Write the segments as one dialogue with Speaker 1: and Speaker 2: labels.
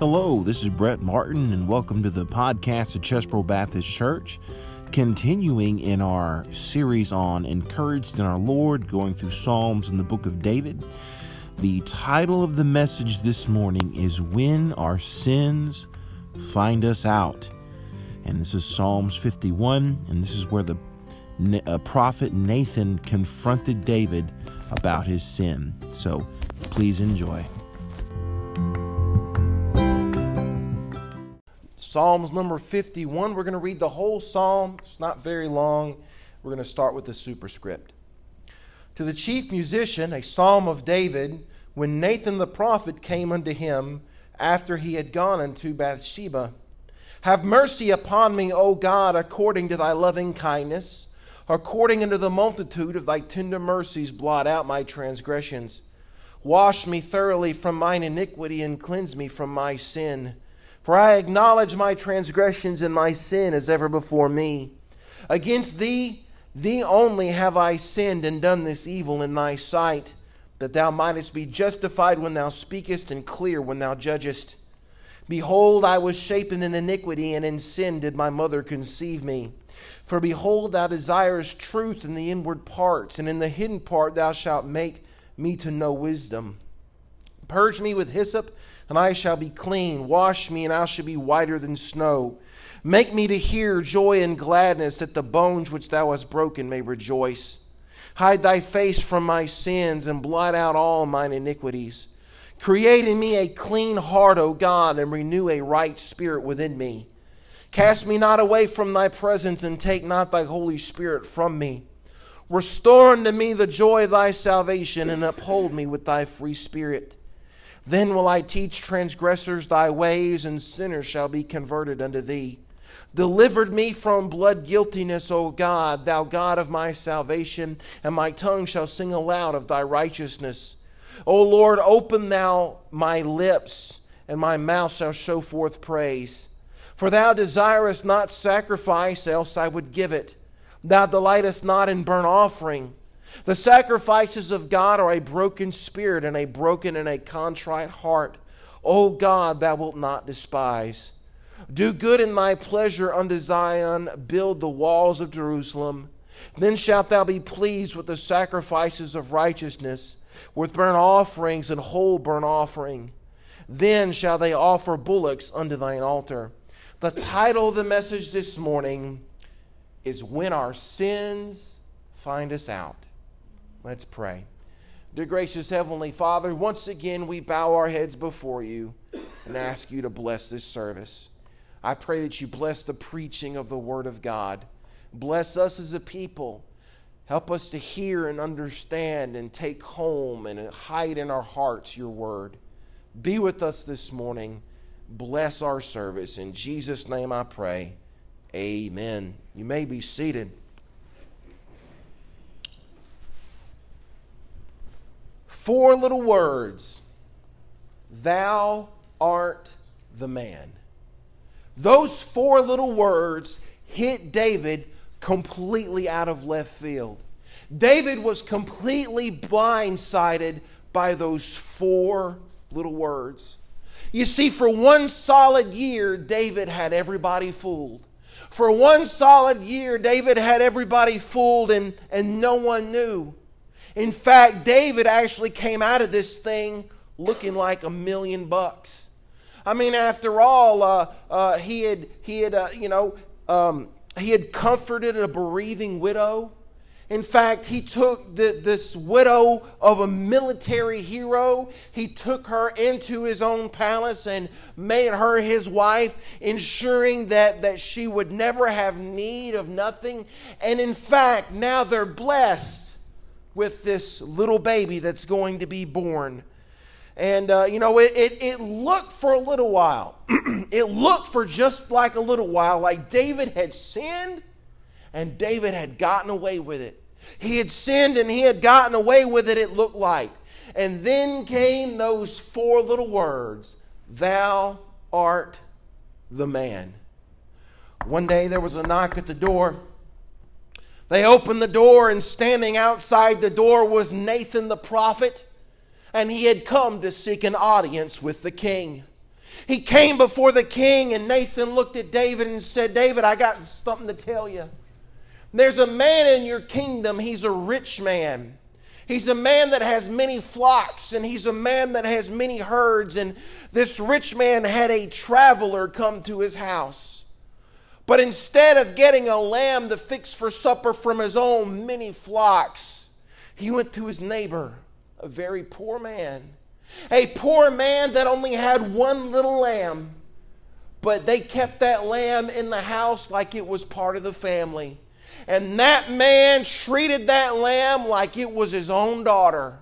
Speaker 1: Hello, this is Brett Martin, and welcome to the podcast of Chesbro Baptist Church. Continuing in our series on Encouraged in Our Lord, going through Psalms in the book of David. The title of the message this morning is When Our Sins Find Us Out. And this is Psalms 51, and this is where the uh, prophet Nathan confronted David about his sin. So please enjoy.
Speaker 2: Psalms number 51. We're going to read the whole psalm. It's not very long. We're going to start with the superscript. To the chief musician, a psalm of David, when Nathan the prophet came unto him after he had gone unto Bathsheba. Have mercy upon me, O God, according to thy loving kindness. According unto the multitude of thy tender mercies, blot out my transgressions. Wash me thoroughly from mine iniquity and cleanse me from my sin. For I acknowledge my transgressions and my sin is ever before me. Against thee, thee only have I sinned and done this evil in thy sight, that thou mightest be justified when thou speakest and clear when thou judgest. Behold, I was shapen in iniquity, and in sin did my mother conceive me. For behold, thou desirest truth in the inward parts, and in the hidden part thou shalt make me to know wisdom. Purge me with hyssop and I shall be clean. Wash me, and I shall be whiter than snow. Make me to hear joy and gladness, that the bones which thou hast broken may rejoice. Hide thy face from my sins, and blot out all mine iniquities. Create in me a clean heart, O God, and renew a right spirit within me. Cast me not away from thy presence, and take not thy Holy Spirit from me. Restore unto me the joy of thy salvation, and uphold me with thy free spirit. Then will I teach transgressors thy ways, and sinners shall be converted unto thee. Delivered me from blood guiltiness, O God, thou God of my salvation, and my tongue shall sing aloud of thy righteousness. O Lord, open thou my lips, and my mouth shall show forth praise. For thou desirest not sacrifice, else I would give it. Thou delightest not in burnt offering. The sacrifices of God are a broken spirit and a broken and a contrite heart. O God, thou wilt not despise. Do good in thy pleasure unto Zion, build the walls of Jerusalem. Then shalt thou be pleased with the sacrifices of righteousness, with burnt offerings and whole burnt offering. Then shall they offer bullocks unto thine altar. The title of the message this morning is When Our Sins Find Us Out. Let's pray. Dear gracious Heavenly Father, once again we bow our heads before you and ask you to bless this service. I pray that you bless the preaching of the Word of God. Bless us as a people. Help us to hear and understand and take home and hide in our hearts your Word. Be with us this morning. Bless our service. In Jesus' name I pray. Amen. You may be seated. Four little words Thou art the man. Those four little words hit David completely out of left field. David was completely blindsided by those four little words. You see, for one solid year, David had everybody fooled. For one solid year, David had everybody fooled and, and no one knew. In fact, David actually came out of this thing looking like a million bucks. I mean, after all, uh, uh, he had, he had uh, you know, um, he had comforted a bereaving widow. In fact, he took the, this widow of a military hero, he took her into his own palace and made her his wife, ensuring that, that she would never have need of nothing. And in fact, now they're blessed with this little baby that's going to be born. And, uh, you know, it, it, it looked for a little while. it looked for just like a little while, like David had sinned and David had gotten away with it. He had sinned and he had gotten away with it, it looked like. And then came those four little words Thou art the man. One day there was a knock at the door. They opened the door, and standing outside the door was Nathan the prophet, and he had come to seek an audience with the king. He came before the king, and Nathan looked at David and said, David, I got something to tell you. There's a man in your kingdom, he's a rich man. He's a man that has many flocks, and he's a man that has many herds. And this rich man had a traveler come to his house. But instead of getting a lamb to fix for supper from his own many flocks, he went to his neighbor, a very poor man. A poor man that only had one little lamb, but they kept that lamb in the house like it was part of the family. And that man treated that lamb like it was his own daughter.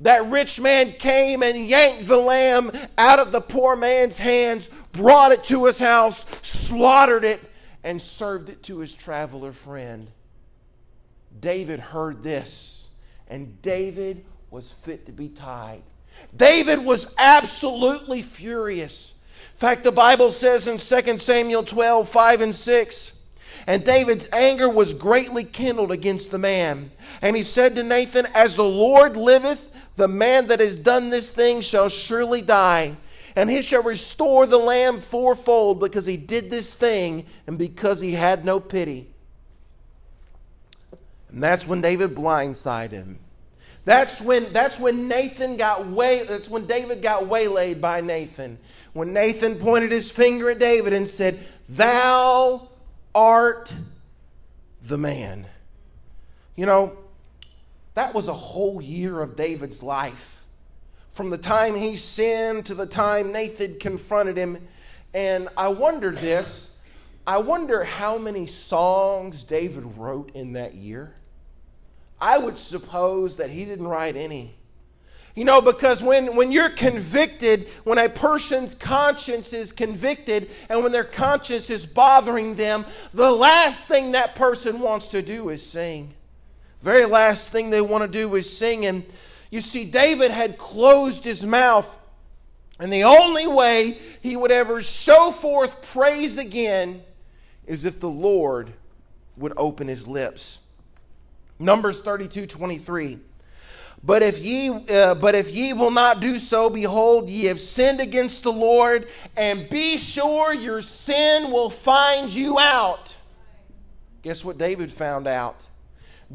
Speaker 2: That rich man came and yanked the lamb out of the poor man's hands, brought it to his house, slaughtered it, and served it to his traveler friend. David heard this, and David was fit to be tied. David was absolutely furious. In fact, the Bible says in 2 Samuel 12, 5 and 6, and David's anger was greatly kindled against the man. And he said to Nathan, As the Lord liveth, the man that has done this thing shall surely die. And he shall restore the lamb fourfold because he did this thing and because he had no pity. And that's when David blindsided him. That's when, that's when Nathan got way, that's when David got waylaid by Nathan. When Nathan pointed his finger at David and said, Thou art the man. You know, that was a whole year of David's life. From the time he sinned to the time Nathan confronted him. And I wonder this I wonder how many songs David wrote in that year. I would suppose that he didn't write any. You know, because when, when you're convicted, when a person's conscience is convicted, and when their conscience is bothering them, the last thing that person wants to do is sing. Very last thing they want to do is sing. And you see, David had closed his mouth, and the only way he would ever show forth praise again is if the Lord would open his lips. Numbers 32 23. But if ye uh, but if ye will not do so, behold, ye have sinned against the Lord, and be sure your sin will find you out. Guess what David found out?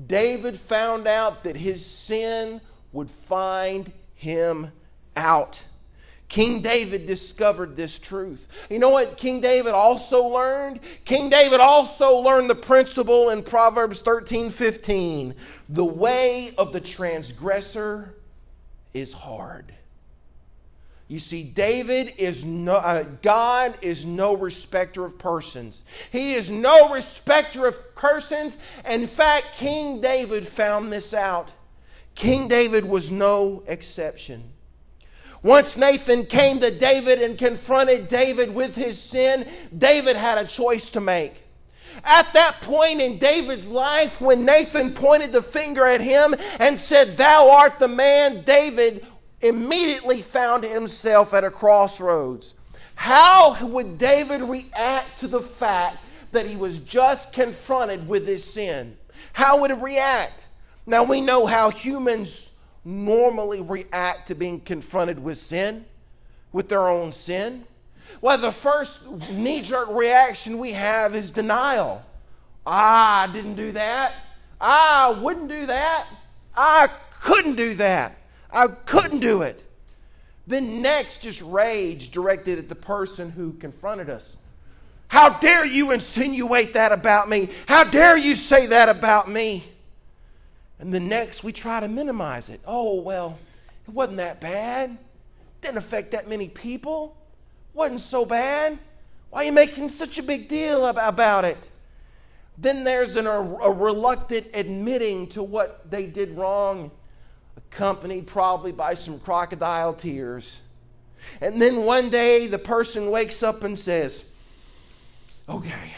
Speaker 2: David found out that his sin would find him out. King David discovered this truth. You know what King David also learned? King David also learned the principle in Proverbs 13 15. The way of the transgressor is hard. You see, David is no, uh, God is no respecter of persons. He is no respecter of persons. In fact, King David found this out. King David was no exception. Once Nathan came to David and confronted David with his sin, David had a choice to make. At that point in David's life, when Nathan pointed the finger at him and said, Thou art the man, David immediately found himself at a crossroads. How would David react to the fact that he was just confronted with his sin? How would he react? Now, we know how humans normally react to being confronted with sin, with their own sin? Well, the first knee jerk reaction we have is denial. Ah, I didn't do that. I wouldn't do that. I couldn't do that. I couldn't do it. Then next, just rage directed at the person who confronted us. How dare you insinuate that about me? How dare you say that about me? And the next, we try to minimize it. Oh, well, it wasn't that bad. Didn't affect that many people. Wasn't so bad. Why are you making such a big deal about it? Then there's an, a, a reluctant admitting to what they did wrong, accompanied probably by some crocodile tears. And then one day the person wakes up and says, Okay,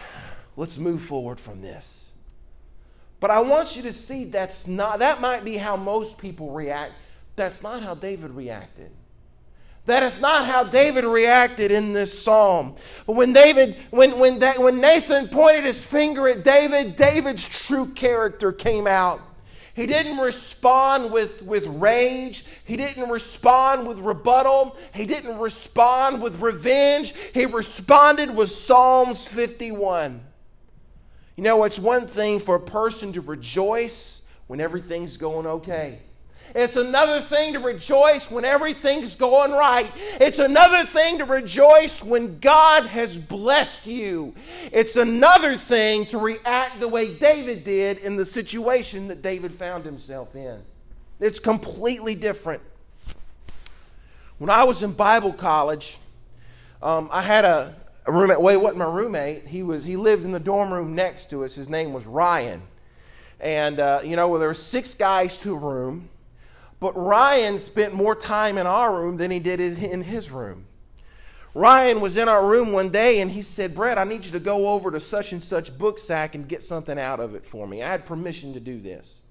Speaker 2: let's move forward from this. But I want you to see that's not, that might be how most people react. That's not how David reacted. That is not how David reacted in this psalm. When David, when, when, when Nathan pointed his finger at David, David's true character came out. He didn't respond with, with rage. He didn't respond with rebuttal. He didn't respond with revenge. He responded with Psalms 51. You know, it's one thing for a person to rejoice when everything's going okay. It's another thing to rejoice when everything's going right. It's another thing to rejoice when God has blessed you. It's another thing to react the way David did in the situation that David found himself in. It's completely different. When I was in Bible college, um, I had a, a roommate. Well, wasn't my roommate. He was. He lived in the dorm room next to us. His name was Ryan, and uh, you know, well, there were six guys to a room. But Ryan spent more time in our room than he did in his room. Ryan was in our room one day and he said, Brett, I need you to go over to such and such book sack and get something out of it for me. I had permission to do this.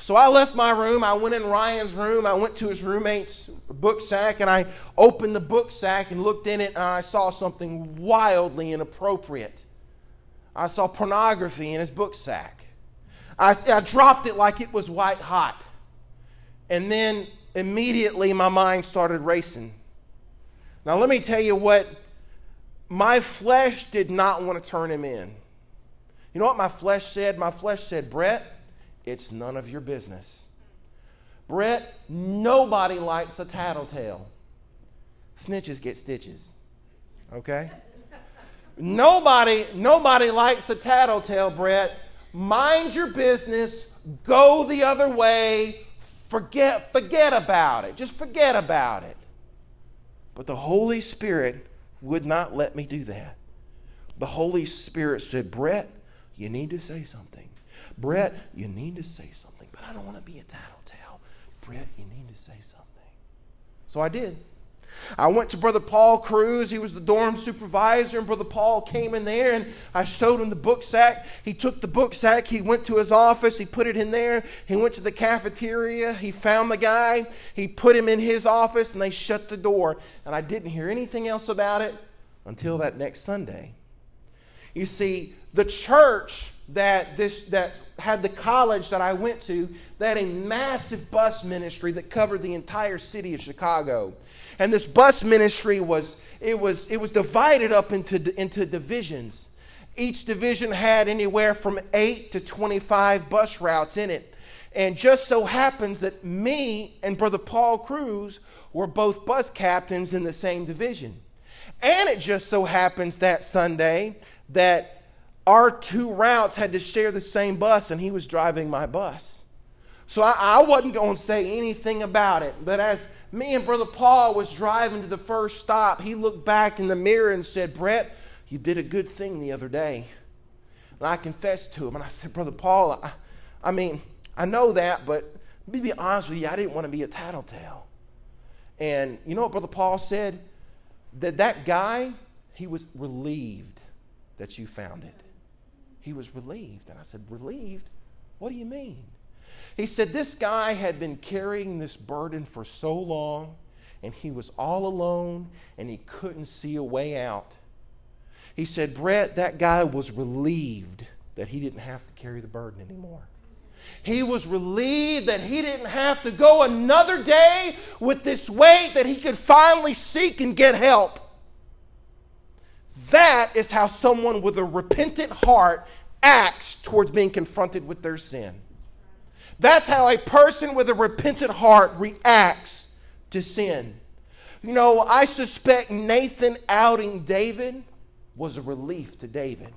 Speaker 2: So I left my room. I went in Ryan's room. I went to his roommate's book sack and I opened the book sack and looked in it and I saw something wildly inappropriate. I saw pornography in his book sack. I, I dropped it like it was white hot. And then immediately my mind started racing. Now, let me tell you what my flesh did not want to turn him in. You know what my flesh said? My flesh said, Brett, it's none of your business. Brett, nobody likes a tattletale. Snitches get stitches. Okay? nobody, nobody likes a tattletale, Brett. Mind your business, go the other way, Forget, forget about it. Just forget about it. But the Holy Spirit would not let me do that. The Holy Spirit said, Brett, you need to say something. Brett, you need to say something. But I don't want to be a tattletale. Brett, you need to say something. So I did. I went to Brother Paul Cruz. He was the dorm supervisor, and Brother Paul came in there, and I showed him the book sack. He took the book sack, he went to his office, he put it in there. He went to the cafeteria, he found the guy, he put him in his office, and they shut the door. And I didn't hear anything else about it until that next Sunday. You see, the church that this that had the college that I went to, they had a massive bus ministry that covered the entire city of Chicago. And this bus ministry was it was it was divided up into into divisions. Each division had anywhere from 8 to 25 bus routes in it. And just so happens that me and Brother Paul Cruz were both bus captains in the same division. And it just so happens that Sunday that our two routes had to share the same bus, and he was driving my bus. So I, I wasn't going to say anything about it. But as me and Brother Paul was driving to the first stop, he looked back in the mirror and said, Brett, you did a good thing the other day. And I confessed to him, and I said, Brother Paul, I, I mean, I know that, but let me be honest with you, I didn't want to be a tattletale. And you know what Brother Paul said? That that guy, he was relieved that you found it. He was relieved. And I said, Relieved? What do you mean? He said, This guy had been carrying this burden for so long, and he was all alone, and he couldn't see a way out. He said, Brett, that guy was relieved that he didn't have to carry the burden anymore. He was relieved that he didn't have to go another day with this weight, that he could finally seek and get help. That is how someone with a repentant heart acts towards being confronted with their sin. That's how a person with a repentant heart reacts to sin. You know, I suspect Nathan outing David was a relief to David.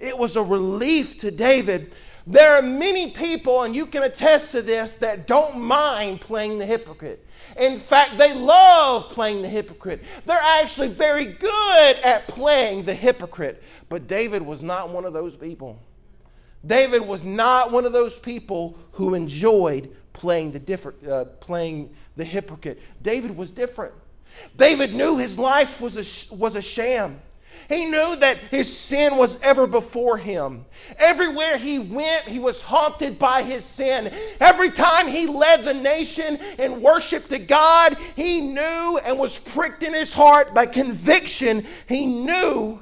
Speaker 2: It was a relief to David. There are many people, and you can attest to this, that don't mind playing the hypocrite. In fact, they love playing the hypocrite. They're actually very good at playing the hypocrite. But David was not one of those people. David was not one of those people who enjoyed playing the different, uh, playing the hypocrite. David was different. David knew his life was a, was a sham. He knew that his sin was ever before him. Everywhere he went, he was haunted by his sin. Every time he led the nation in worship to God, he knew and was pricked in his heart by conviction. He knew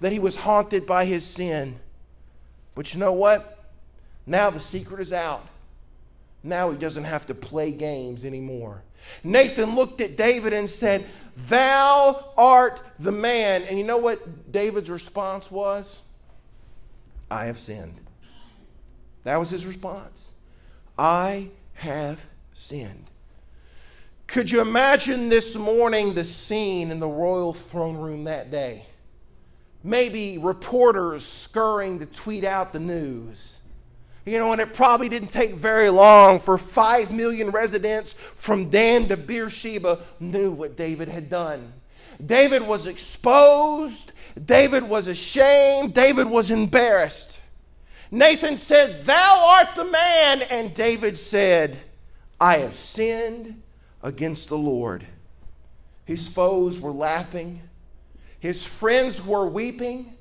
Speaker 2: that he was haunted by his sin. But you know what? Now the secret is out. Now he doesn't have to play games anymore. Nathan looked at David and said, Thou art the man. And you know what David's response was? I have sinned. That was his response. I have sinned. Could you imagine this morning the scene in the royal throne room that day? Maybe reporters scurrying to tweet out the news. You know, and it probably didn't take very long for five million residents from Dan to Beersheba knew what David had done. David was exposed. David was ashamed. David was embarrassed. Nathan said, Thou art the man. And David said, I have sinned against the Lord. His foes were laughing. His friends were weeping.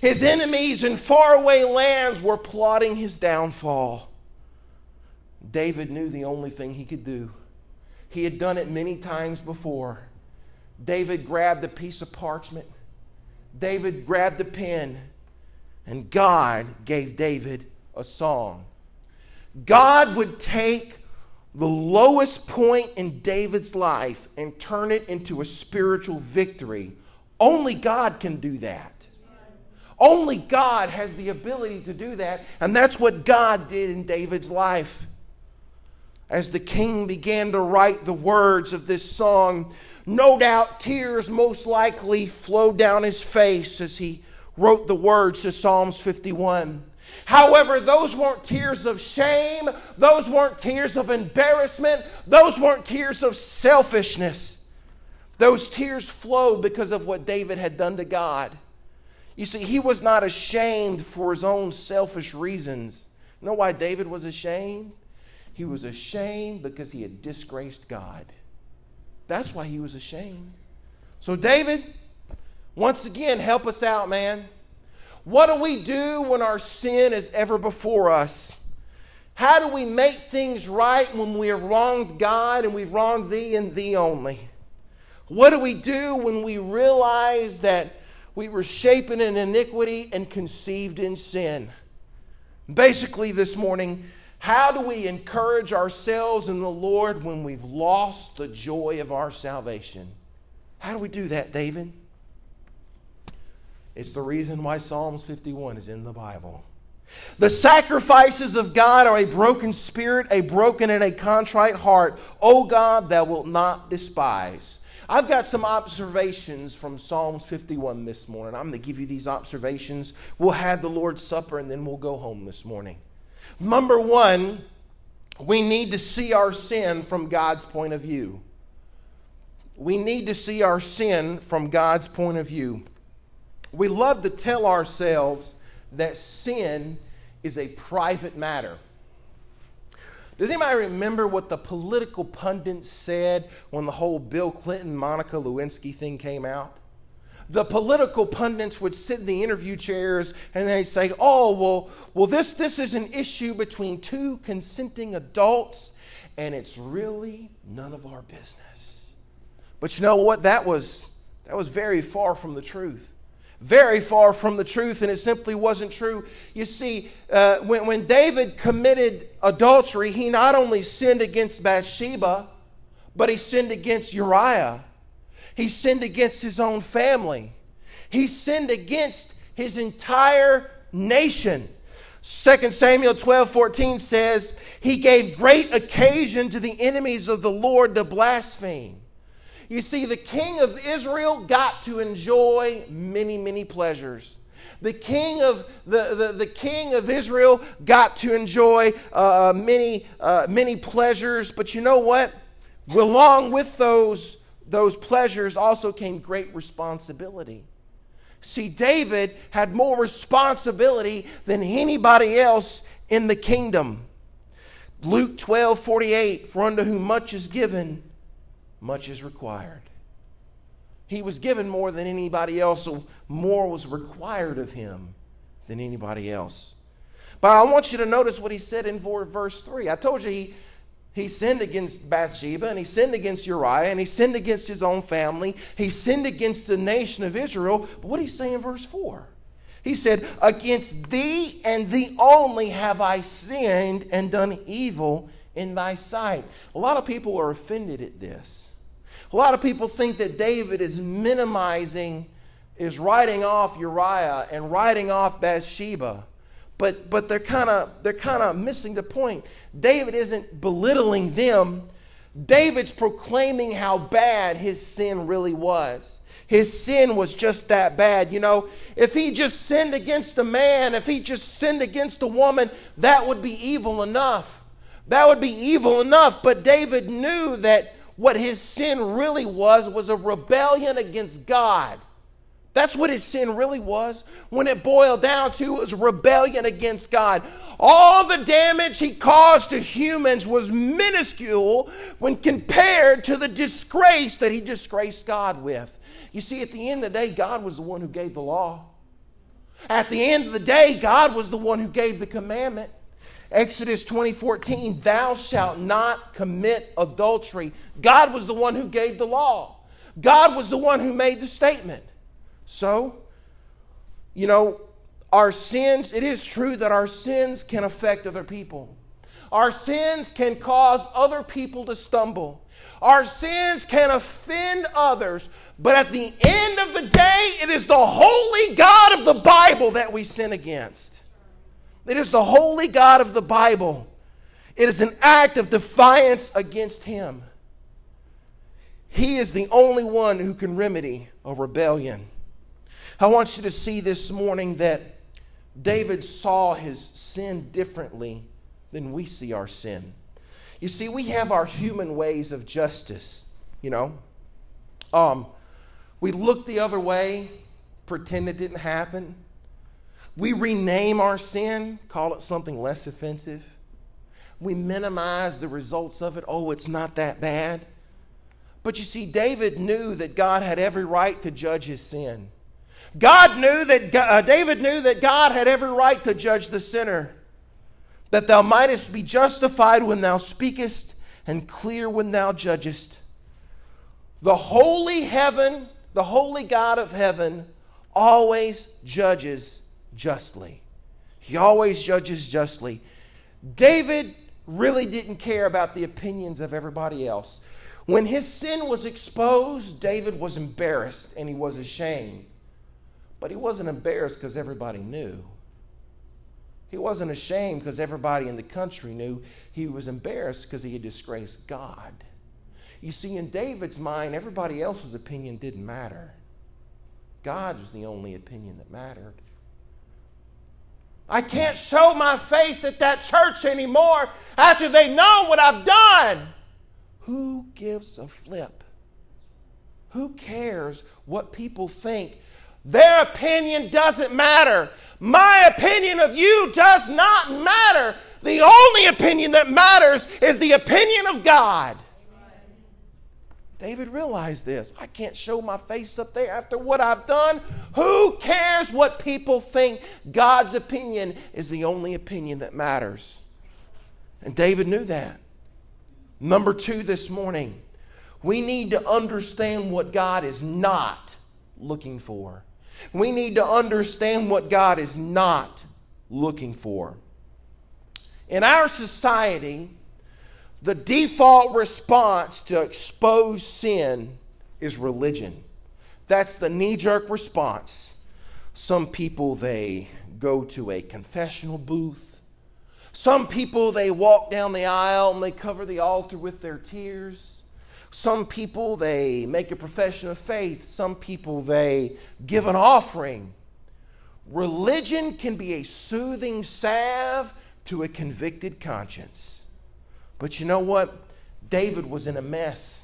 Speaker 2: His enemies in faraway lands were plotting his downfall. David knew the only thing he could do. He had done it many times before. David grabbed a piece of parchment. David grabbed a pen. And God gave David a song. God would take the lowest point in David's life and turn it into a spiritual victory. Only God can do that. Only God has the ability to do that, and that's what God did in David's life. As the king began to write the words of this song, no doubt tears most likely flowed down his face as he wrote the words to Psalms 51. However, those weren't tears of shame, those weren't tears of embarrassment, those weren't tears of selfishness. Those tears flowed because of what David had done to God. You see, he was not ashamed for his own selfish reasons. You know why David was ashamed? He was ashamed because he had disgraced God. That's why he was ashamed. So, David, once again, help us out, man. What do we do when our sin is ever before us? How do we make things right when we have wronged God and we've wronged thee and thee only? What do we do when we realize that we were shapen in iniquity and conceived in sin. Basically, this morning, how do we encourage ourselves in the Lord when we've lost the joy of our salvation? How do we do that, David? It's the reason why Psalms 51 is in the Bible. The sacrifices of God are a broken spirit, a broken and a contrite heart. O God, thou wilt not despise. I've got some observations from Psalms 51 this morning. I'm going to give you these observations. We'll have the Lord's Supper and then we'll go home this morning. Number one, we need to see our sin from God's point of view. We need to see our sin from God's point of view. We love to tell ourselves that sin is a private matter. Does anybody remember what the political pundits said when the whole Bill Clinton, Monica Lewinsky thing came out? The political pundits would sit in the interview chairs and they'd say, Oh, well, well this, this is an issue between two consenting adults, and it's really none of our business. But you know what? That was, that was very far from the truth very far from the truth, and it simply wasn't true. You see, uh, when, when David committed adultery, he not only sinned against Bathsheba, but he sinned against Uriah. He sinned against his own family. He sinned against his entire nation. 2 Samuel 12 14 says, He gave great occasion to the enemies of the Lord to blaspheme. You see, the king of Israel got to enjoy many, many pleasures. The king of, the, the, the king of Israel got to enjoy uh, many, uh, many pleasures, but you know what? Along with those, those pleasures also came great responsibility. See, David had more responsibility than anybody else in the kingdom. Luke 12 48, for unto whom much is given, much is required. He was given more than anybody else, so more was required of him than anybody else. But I want you to notice what he said in verse 3. I told you he, he sinned against Bathsheba, and he sinned against Uriah, and he sinned against his own family. He sinned against the nation of Israel. But what did he say in verse 4? He said, Against thee and thee only have I sinned and done evil in thy sight. A lot of people are offended at this. A lot of people think that David is minimizing, is writing off Uriah and writing off Bathsheba. But, but they're kind of they're kind of missing the point. David isn't belittling them. David's proclaiming how bad his sin really was. His sin was just that bad. You know, if he just sinned against a man, if he just sinned against a woman, that would be evil enough. That would be evil enough. But David knew that what his sin really was was a rebellion against God. That's what his sin really was. When it boiled down to, it was rebellion against God. All the damage he caused to humans was minuscule when compared to the disgrace that he disgraced God with. You see, at the end of the day, God was the one who gave the law. At the end of the day, God was the one who gave the commandment. Exodus 20 14, thou shalt not commit adultery. God was the one who gave the law, God was the one who made the statement. So, you know, our sins, it is true that our sins can affect other people. Our sins can cause other people to stumble. Our sins can offend others. But at the end of the day, it is the holy God of the Bible that we sin against. It is the holy God of the Bible. It is an act of defiance against Him. He is the only one who can remedy a rebellion. I want you to see this morning that David saw his sin differently than we see our sin. You see, we have our human ways of justice, you know. Um, we look the other way, pretend it didn't happen. We rename our sin, call it something less offensive. We minimize the results of it. Oh, it's not that bad. But you see, David knew that God had every right to judge his sin. God knew that uh, David knew that God had every right to judge the sinner, that thou mightest be justified when thou speakest and clear when thou judgest. The holy heaven, the holy God of heaven, always judges justly. He always judges justly. David really didn't care about the opinions of everybody else. When his sin was exposed, David was embarrassed and he was ashamed. But he wasn't embarrassed because everybody knew. He wasn't ashamed because everybody in the country knew. He was embarrassed because he had disgraced God. You see, in David's mind, everybody else's opinion didn't matter. God was the only opinion that mattered. I can't show my face at that church anymore after they know what I've done. Who gives a flip? Who cares what people think their opinion doesn't matter. My opinion of you does not matter. The only opinion that matters is the opinion of God. David realized this. I can't show my face up there after what I've done. Who cares what people think? God's opinion is the only opinion that matters. And David knew that. Number two this morning, we need to understand what God is not looking for. We need to understand what God is not looking for. In our society, the default response to expose sin is religion. That's the knee jerk response. Some people, they go to a confessional booth. Some people, they walk down the aisle and they cover the altar with their tears. Some people, they make a profession of faith. Some people, they give an offering. Religion can be a soothing salve to a convicted conscience. But you know what? David was in a mess.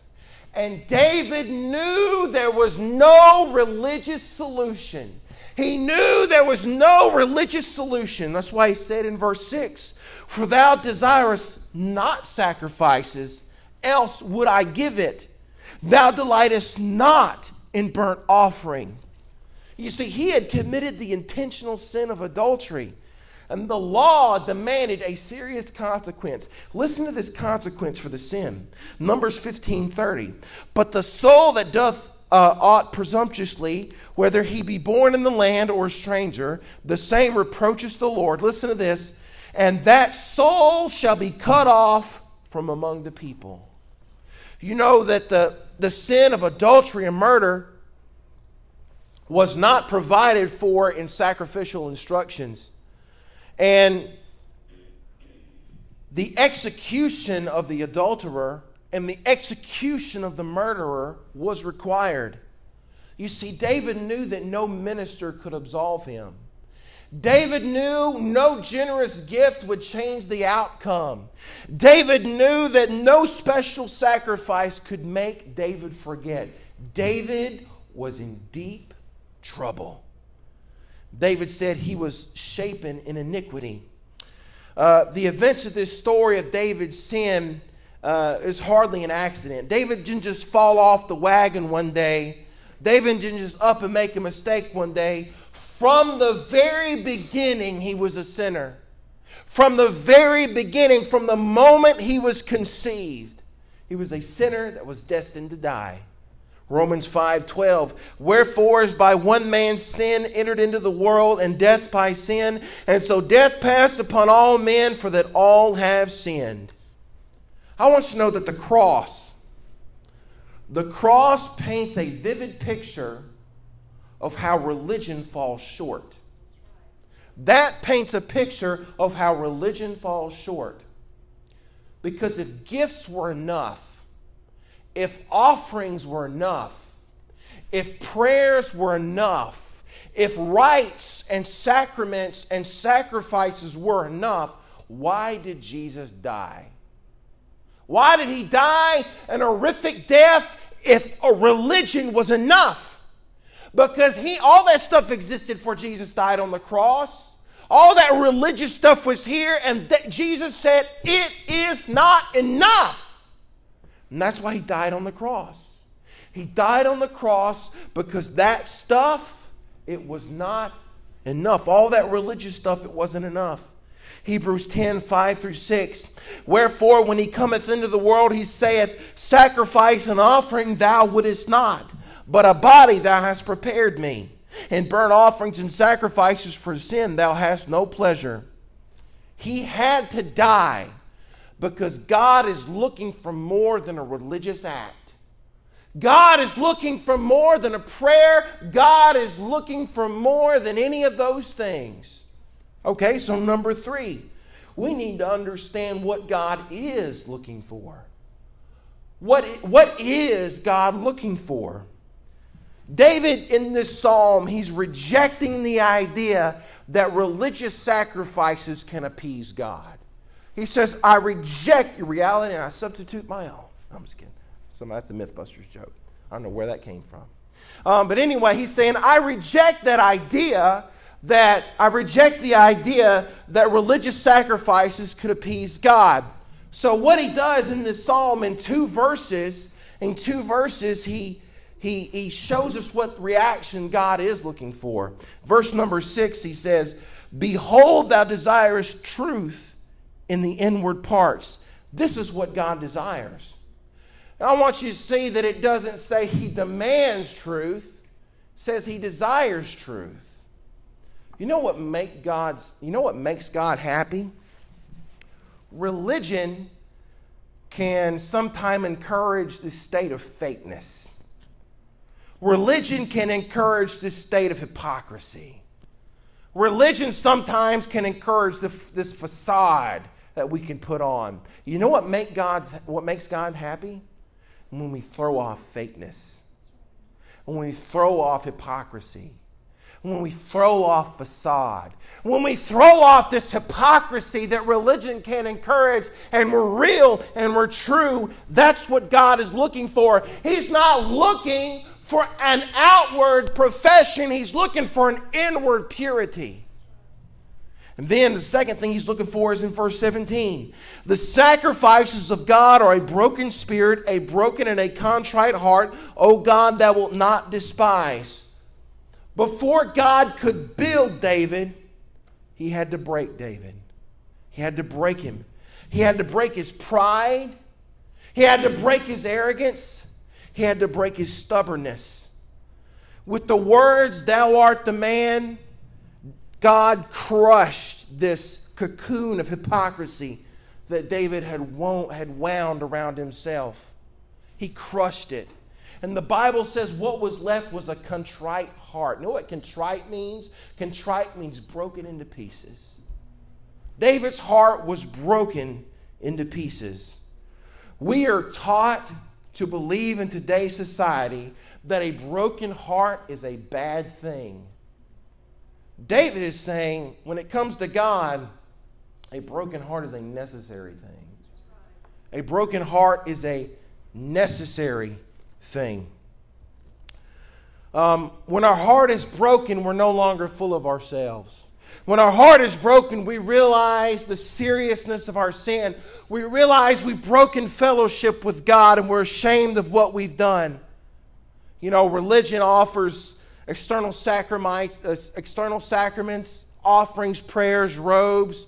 Speaker 2: And David knew there was no religious solution. He knew there was no religious solution. That's why he said in verse 6 For thou desirest not sacrifices else would I give it? Thou delightest not in burnt offering. You see, he had committed the intentional sin of adultery. And the law demanded a serious consequence. Listen to this consequence for the sin. Numbers 15 30. But the soul that doth uh, ought presumptuously, whether he be born in the land or a stranger, the same reproaches the Lord. Listen to this. And that soul shall be cut off from among the people. You know that the, the sin of adultery and murder was not provided for in sacrificial instructions. And the execution of the adulterer and the execution of the murderer was required. You see, David knew that no minister could absolve him. David knew no generous gift would change the outcome. David knew that no special sacrifice could make David forget. David was in deep trouble. David said he was shapen in iniquity. Uh, the events of this story of David's sin uh, is hardly an accident. David didn't just fall off the wagon one day. David didn't just up and make a mistake one day. From the very beginning, he was a sinner. From the very beginning, from the moment he was conceived, he was a sinner that was destined to die. Romans 5:12 Wherefore as by one man's sin entered into the world and death by sin and so death passed upon all men for that all have sinned. I want you to know that the cross the cross paints a vivid picture of how religion falls short. That paints a picture of how religion falls short. Because if gifts were enough, if offerings were enough, if prayers were enough, if rites and sacraments and sacrifices were enough, why did Jesus die? Why did he die an horrific death if a religion was enough? Because he all that stuff existed for Jesus died on the cross. All that religious stuff was here, and th- Jesus said, It is not enough. And that's why he died on the cross. He died on the cross because that stuff, it was not enough. All that religious stuff, it wasn't enough. Hebrews 10 5 through 6. Wherefore, when he cometh into the world, he saith, Sacrifice and offering thou wouldest not, but a body thou hast prepared me. And burnt offerings and sacrifices for sin thou hast no pleasure. He had to die because God is looking for more than a religious act. God is looking for more than a prayer. God is looking for more than any of those things. Okay, so number three, we need to understand what God is looking for. What, what is God looking for? David, in this psalm, he's rejecting the idea that religious sacrifices can appease God. He says, I reject your reality and I substitute my own. I'm just kidding. Some, that's a Mythbusters joke. I don't know where that came from. Um, but anyway, he's saying, I reject that idea that, I reject the idea that religious sacrifices could appease God. So, what he does in this psalm in two verses, in two verses, he, he, he shows us what reaction God is looking for. Verse number six, he says, Behold, thou desirest truth in the inward parts. This is what God desires. I want you to see that it doesn't say he demands truth, says he desires truth. You know what make God's you know what makes God happy? Religion can sometimes encourage this state of fakeness. Religion can encourage this state of hypocrisy. Religion sometimes can encourage this facade that we can put on. You know what, make God's, what makes God happy? When we throw off fakeness, when we throw off hypocrisy, when we throw off facade, when we throw off this hypocrisy that religion can encourage and we're real and we're true, that's what God is looking for. He's not looking for an outward profession, He's looking for an inward purity. And then the second thing he's looking for is in verse 17. The sacrifices of God are a broken spirit, a broken and a contrite heart, O God, that will not despise. Before God could build David, he had to break David. He had to break him. He had to break his pride. He had to break his arrogance. He had to break his stubbornness. With the words, Thou art the man, God crushed this cocoon of hypocrisy that David had, wound, around himself. He crushed it. And the Bible says what was left was a contrite heart. You know what contrite means? Contrite means broken into pieces. David's heart was broken into pieces. We are taught to believe in today's society that a broken heart is a bad thing. David is saying, when it comes to God, a broken heart is a necessary thing. A broken heart is a necessary thing. Um, when our heart is broken, we're no longer full of ourselves. When our heart is broken, we realize the seriousness of our sin. We realize we've broken fellowship with God and we're ashamed of what we've done. You know, religion offers external sacraments, uh, external sacraments, offerings, prayers, robes,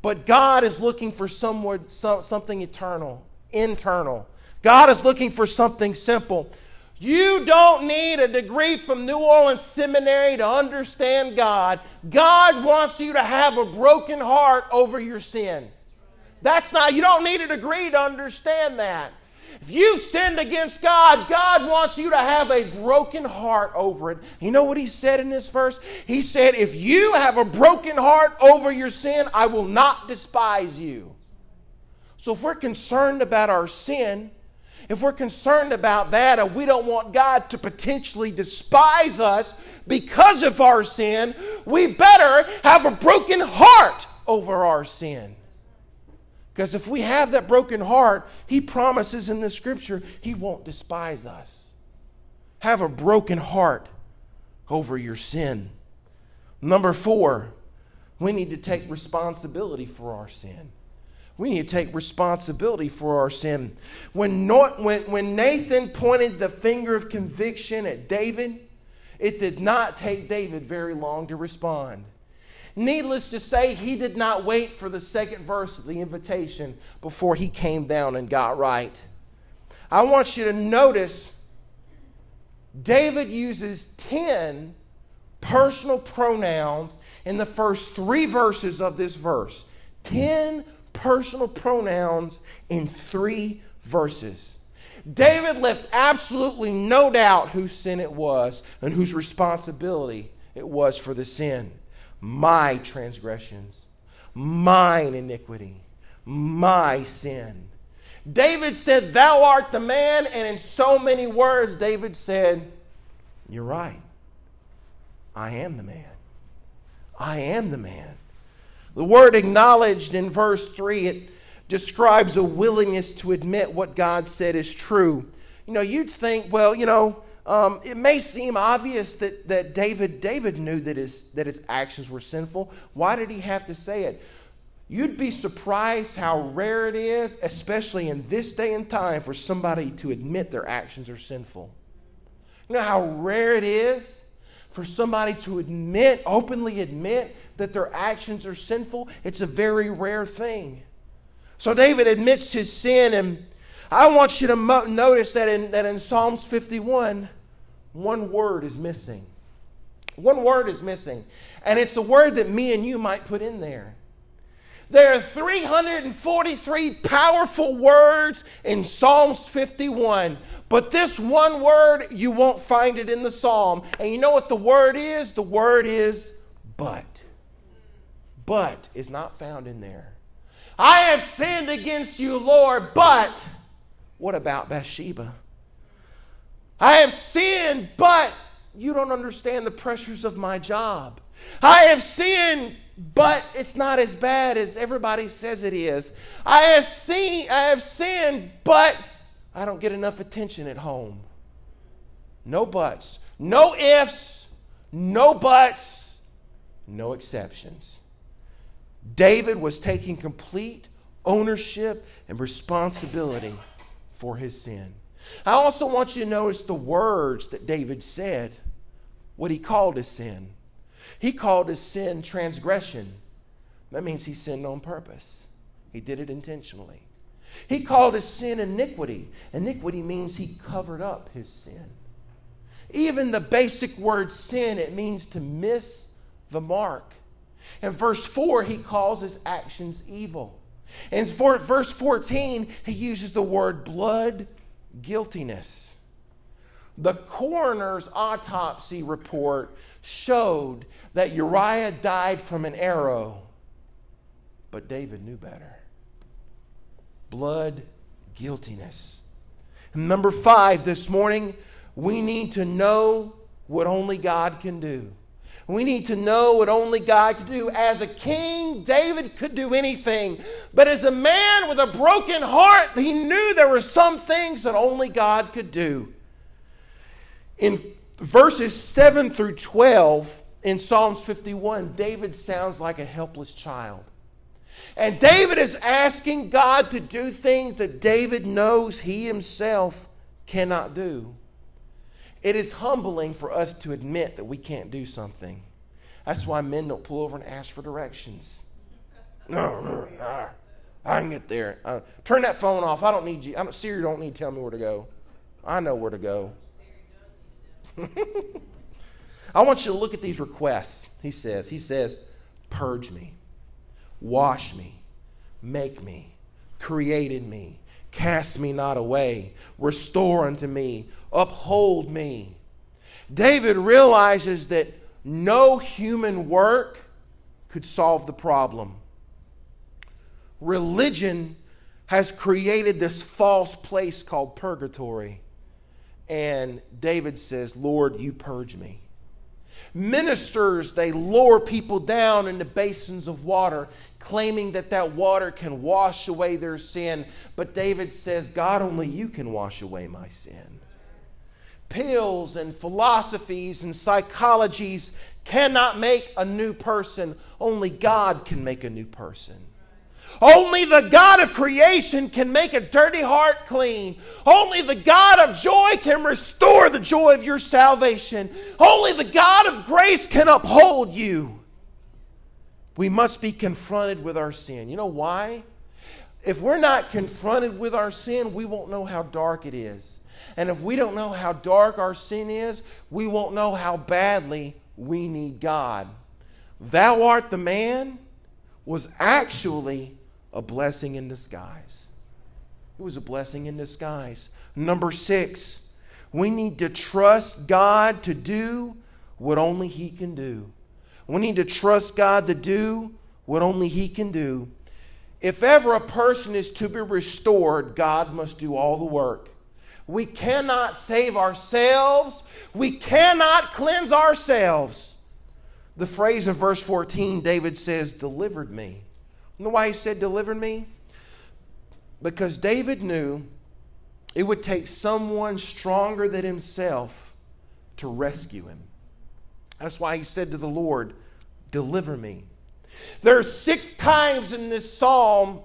Speaker 2: but God is looking for somewhat, something eternal, internal. God is looking for something simple. You don't need a degree from New Orleans Seminary to understand God. God wants you to have a broken heart over your sin. That's not, you don't need a degree to understand that. If you've sinned against God, God wants you to have a broken heart over it. You know what he said in this verse? He said, If you have a broken heart over your sin, I will not despise you. So if we're concerned about our sin, if we're concerned about that and we don't want God to potentially despise us because of our sin, we better have a broken heart over our sin. Because if we have that broken heart, He promises in the scripture He won't despise us. Have a broken heart over your sin. Number four, we need to take responsibility for our sin. We need to take responsibility for our sin. When, when, Nathan pointed the finger of conviction at David, it did not take David very long to respond. Needless to say, he did not wait for the second verse of the invitation before he came down and got right. I want you to notice David uses 10 personal pronouns in the first three verses of this verse. 10 personal pronouns in three verses. David left absolutely no doubt whose sin it was and whose responsibility it was for the sin. My transgressions, mine iniquity, my sin. David said, Thou art the man, and in so many words, David said, You're right. I am the man. I am the man. The word acknowledged in verse 3, it describes a willingness to admit what God said is true. You know, you'd think, well, you know, um, it may seem obvious that, that David, David knew that his, that his actions were sinful. Why did he have to say it? You'd be surprised how rare it is, especially in this day and time, for somebody to admit their actions are sinful. You know how rare it is for somebody to admit, openly admit, that their actions are sinful, it's a very rare thing. So David admits his sin, and I want you to mo- notice that in, that in Psalms 51, one word is missing. One word is missing. And it's the word that me and you might put in there. There are 343 powerful words in Psalms 51, but this one word, you won't find it in the psalm. And you know what the word is? The word is but but is not found in there. I have sinned against you, Lord, but what about Bathsheba? I have sinned, but you don't understand the pressures of my job. I have sinned, but it's not as bad as everybody says it is. I have seen I have sinned, but I don't get enough attention at home. No buts, no ifs, no buts, no exceptions. David was taking complete ownership and responsibility for his sin. I also want you to notice the words that David said, what he called his sin. He called his sin transgression. That means he sinned on purpose, he did it intentionally. He called his sin iniquity. Iniquity means he covered up his sin. Even the basic word sin, it means to miss the mark. In verse 4, he calls his actions evil. In verse 14, he uses the word blood guiltiness. The coroner's autopsy report showed that Uriah died from an arrow, but David knew better. Blood guiltiness. Number five, this morning, we need to know what only God can do. We need to know what only God could do. As a king, David could do anything. But as a man with a broken heart, he knew there were some things that only God could do. In verses 7 through 12 in Psalms 51, David sounds like a helpless child. And David is asking God to do things that David knows he himself cannot do. It is humbling for us to admit that we can't do something. That's why men don't pull over and ask for directions. No, I can get there. Uh, turn that phone off. I don't need you. I don't, Siri don't need to tell me where to go. I know where to go. I want you to look at these requests. He says, He says, purge me, wash me, make me, create in me, cast me not away, restore unto me, uphold me. David realizes that no human work could solve the problem. Religion has created this false place called purgatory. And David says, Lord, you purge me. Ministers, they lower people down into basins of water, claiming that that water can wash away their sin. But David says, God, only you can wash away my sin. Pills and philosophies and psychologies cannot make a new person, only God can make a new person. Only the God of creation can make a dirty heart clean. Only the God of joy can restore the joy of your salvation. Only the God of grace can uphold you. We must be confronted with our sin. You know why? If we're not confronted with our sin, we won't know how dark it is. And if we don't know how dark our sin is, we won't know how badly we need God. Thou art the man was actually a blessing in disguise. It was a blessing in disguise. Number six, we need to trust God to do what only He can do. We need to trust God to do what only He can do. If ever a person is to be restored, God must do all the work. We cannot save ourselves, we cannot cleanse ourselves. The phrase in verse 14, David says, Delivered me. You know why he said, delivered me? Because David knew it would take someone stronger than himself to rescue him. That's why he said to the Lord, Deliver me. There are six times in this psalm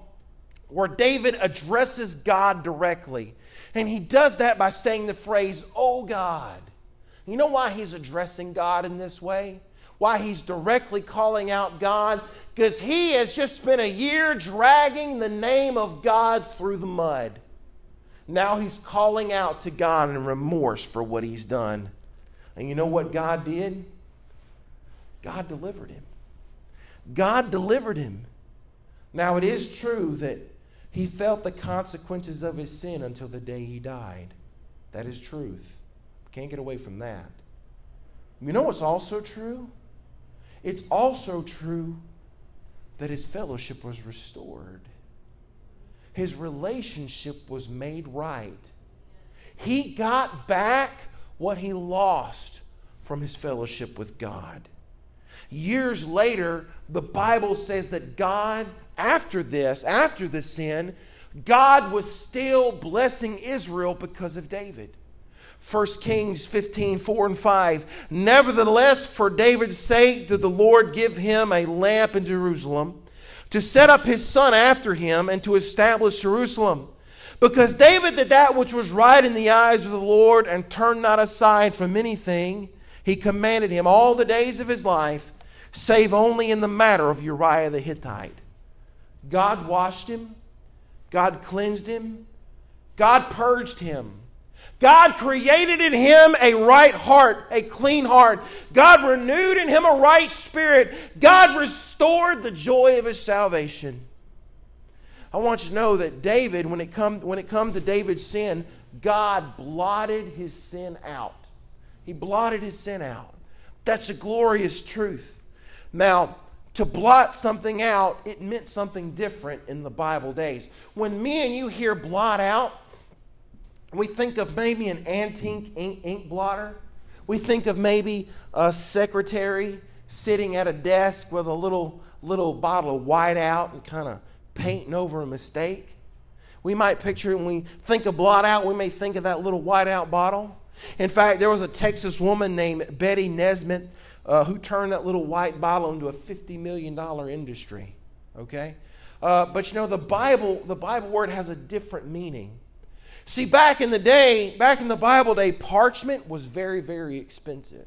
Speaker 2: where David addresses God directly. And he does that by saying the phrase, Oh God. You know why he's addressing God in this way? Why he's directly calling out God? Because he has just spent a year dragging the name of God through the mud. Now he's calling out to God in remorse for what he's done. And you know what God did? God delivered him. God delivered him. Now it is true that he felt the consequences of his sin until the day he died. That is truth. Can't get away from that. You know what's also true? It's also true that his fellowship was restored. His relationship was made right. He got back what he lost from his fellowship with God. Years later, the Bible says that God, after this, after the sin, God was still blessing Israel because of David. 1 Kings 15, 4 and 5. Nevertheless, for David's sake, did the Lord give him a lamp in Jerusalem to set up his son after him and to establish Jerusalem. Because David did that which was right in the eyes of the Lord and turned not aside from anything, he commanded him all the days of his life, save only in the matter of Uriah the Hittite. God washed him, God cleansed him, God purged him. God created in him a right heart, a clean heart. God renewed in him a right spirit. God restored the joy of his salvation. I want you to know that David, when it come when it comes to David's sin, God blotted his sin out. He blotted his sin out. That's a glorious truth. Now, to blot something out, it meant something different in the Bible days. When me and you hear blot out, we think of maybe an antique ink, ink blotter. We think of maybe a secretary sitting at a desk with a little little bottle of whiteout and kind of painting over a mistake. We might picture when we think of blot out, we may think of that little whiteout bottle. In fact, there was a Texas woman named Betty Nesmith uh, who turned that little white bottle into a $50 million industry. Okay? Uh, but you know, the Bible, the Bible word has a different meaning. See, back in the day, back in the Bible day, parchment was very, very expensive.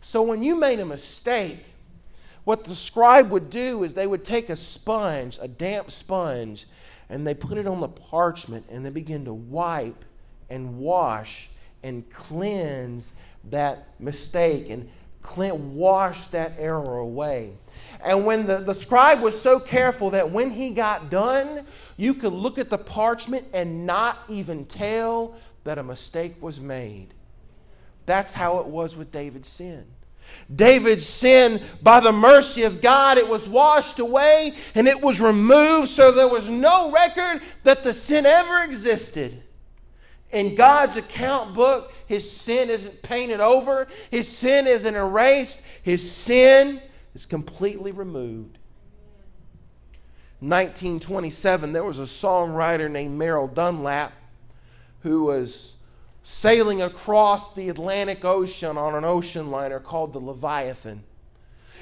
Speaker 2: So when you made a mistake, what the scribe would do is they would take a sponge, a damp sponge, and they put it on the parchment and they begin to wipe and wash and cleanse that mistake and clean, washed that error away. And when the, the scribe was so careful that when he got done, you could look at the parchment and not even tell that a mistake was made. That's how it was with David's sin. David's sin, by the mercy of God, it was washed away and it was removed, so there was no record that the sin ever existed. In God's account book, his sin isn't painted over, his sin isn't erased, his sin is completely removed. 1927, there was a songwriter named Merrill Dunlop who was sailing across the Atlantic Ocean on an ocean liner called the Leviathan.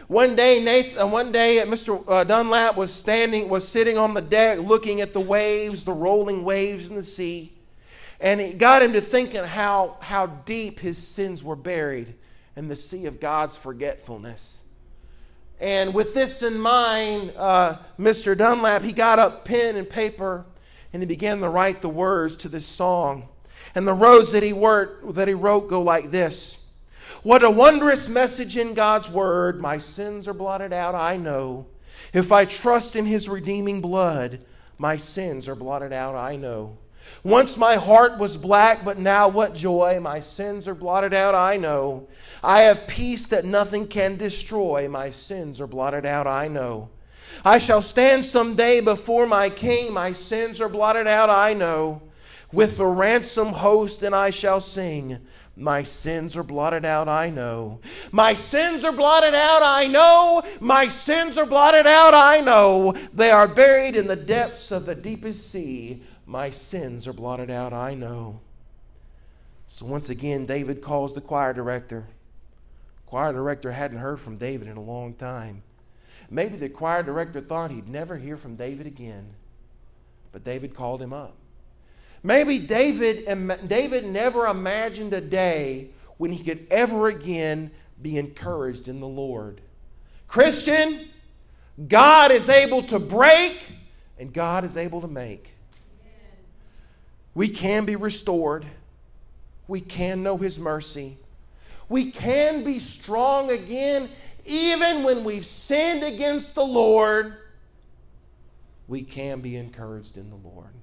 Speaker 2: One day, Nathan, uh, one day, uh, Mr. Uh, Dunlop was standing, was sitting on the deck, looking at the waves, the rolling waves in the sea, and it got him to thinking how how deep his sins were buried in the sea of God's forgetfulness. And with this in mind, uh, Mr. Dunlop he got up pen and paper, and he began to write the words to this song. And the roads that he, wrote, that he wrote go like this What a wondrous message in God's word. My sins are blotted out, I know. If I trust in his redeeming blood, my sins are blotted out, I know. Once my heart was black, but now what joy. My sins are blotted out, I know. I have peace that nothing can destroy. My sins are blotted out, I know. I shall stand someday before my king. My sins are blotted out, I know. With the ransom host, and I shall sing. My sins are blotted out, I know. My sins are blotted out, I know. My sins are blotted out, I know. They are buried in the depths of the deepest sea. My sins are blotted out, I know. So once again, David calls the choir director. choir director hadn't heard from David in a long time. Maybe the choir director thought he'd never hear from David again. But David called him up. Maybe David, David never imagined a day when he could ever again be encouraged in the Lord. Christian, God is able to break and God is able to make. We can be restored. We can know His mercy. We can be strong again even when we've sinned against the Lord. We can be encouraged in the Lord.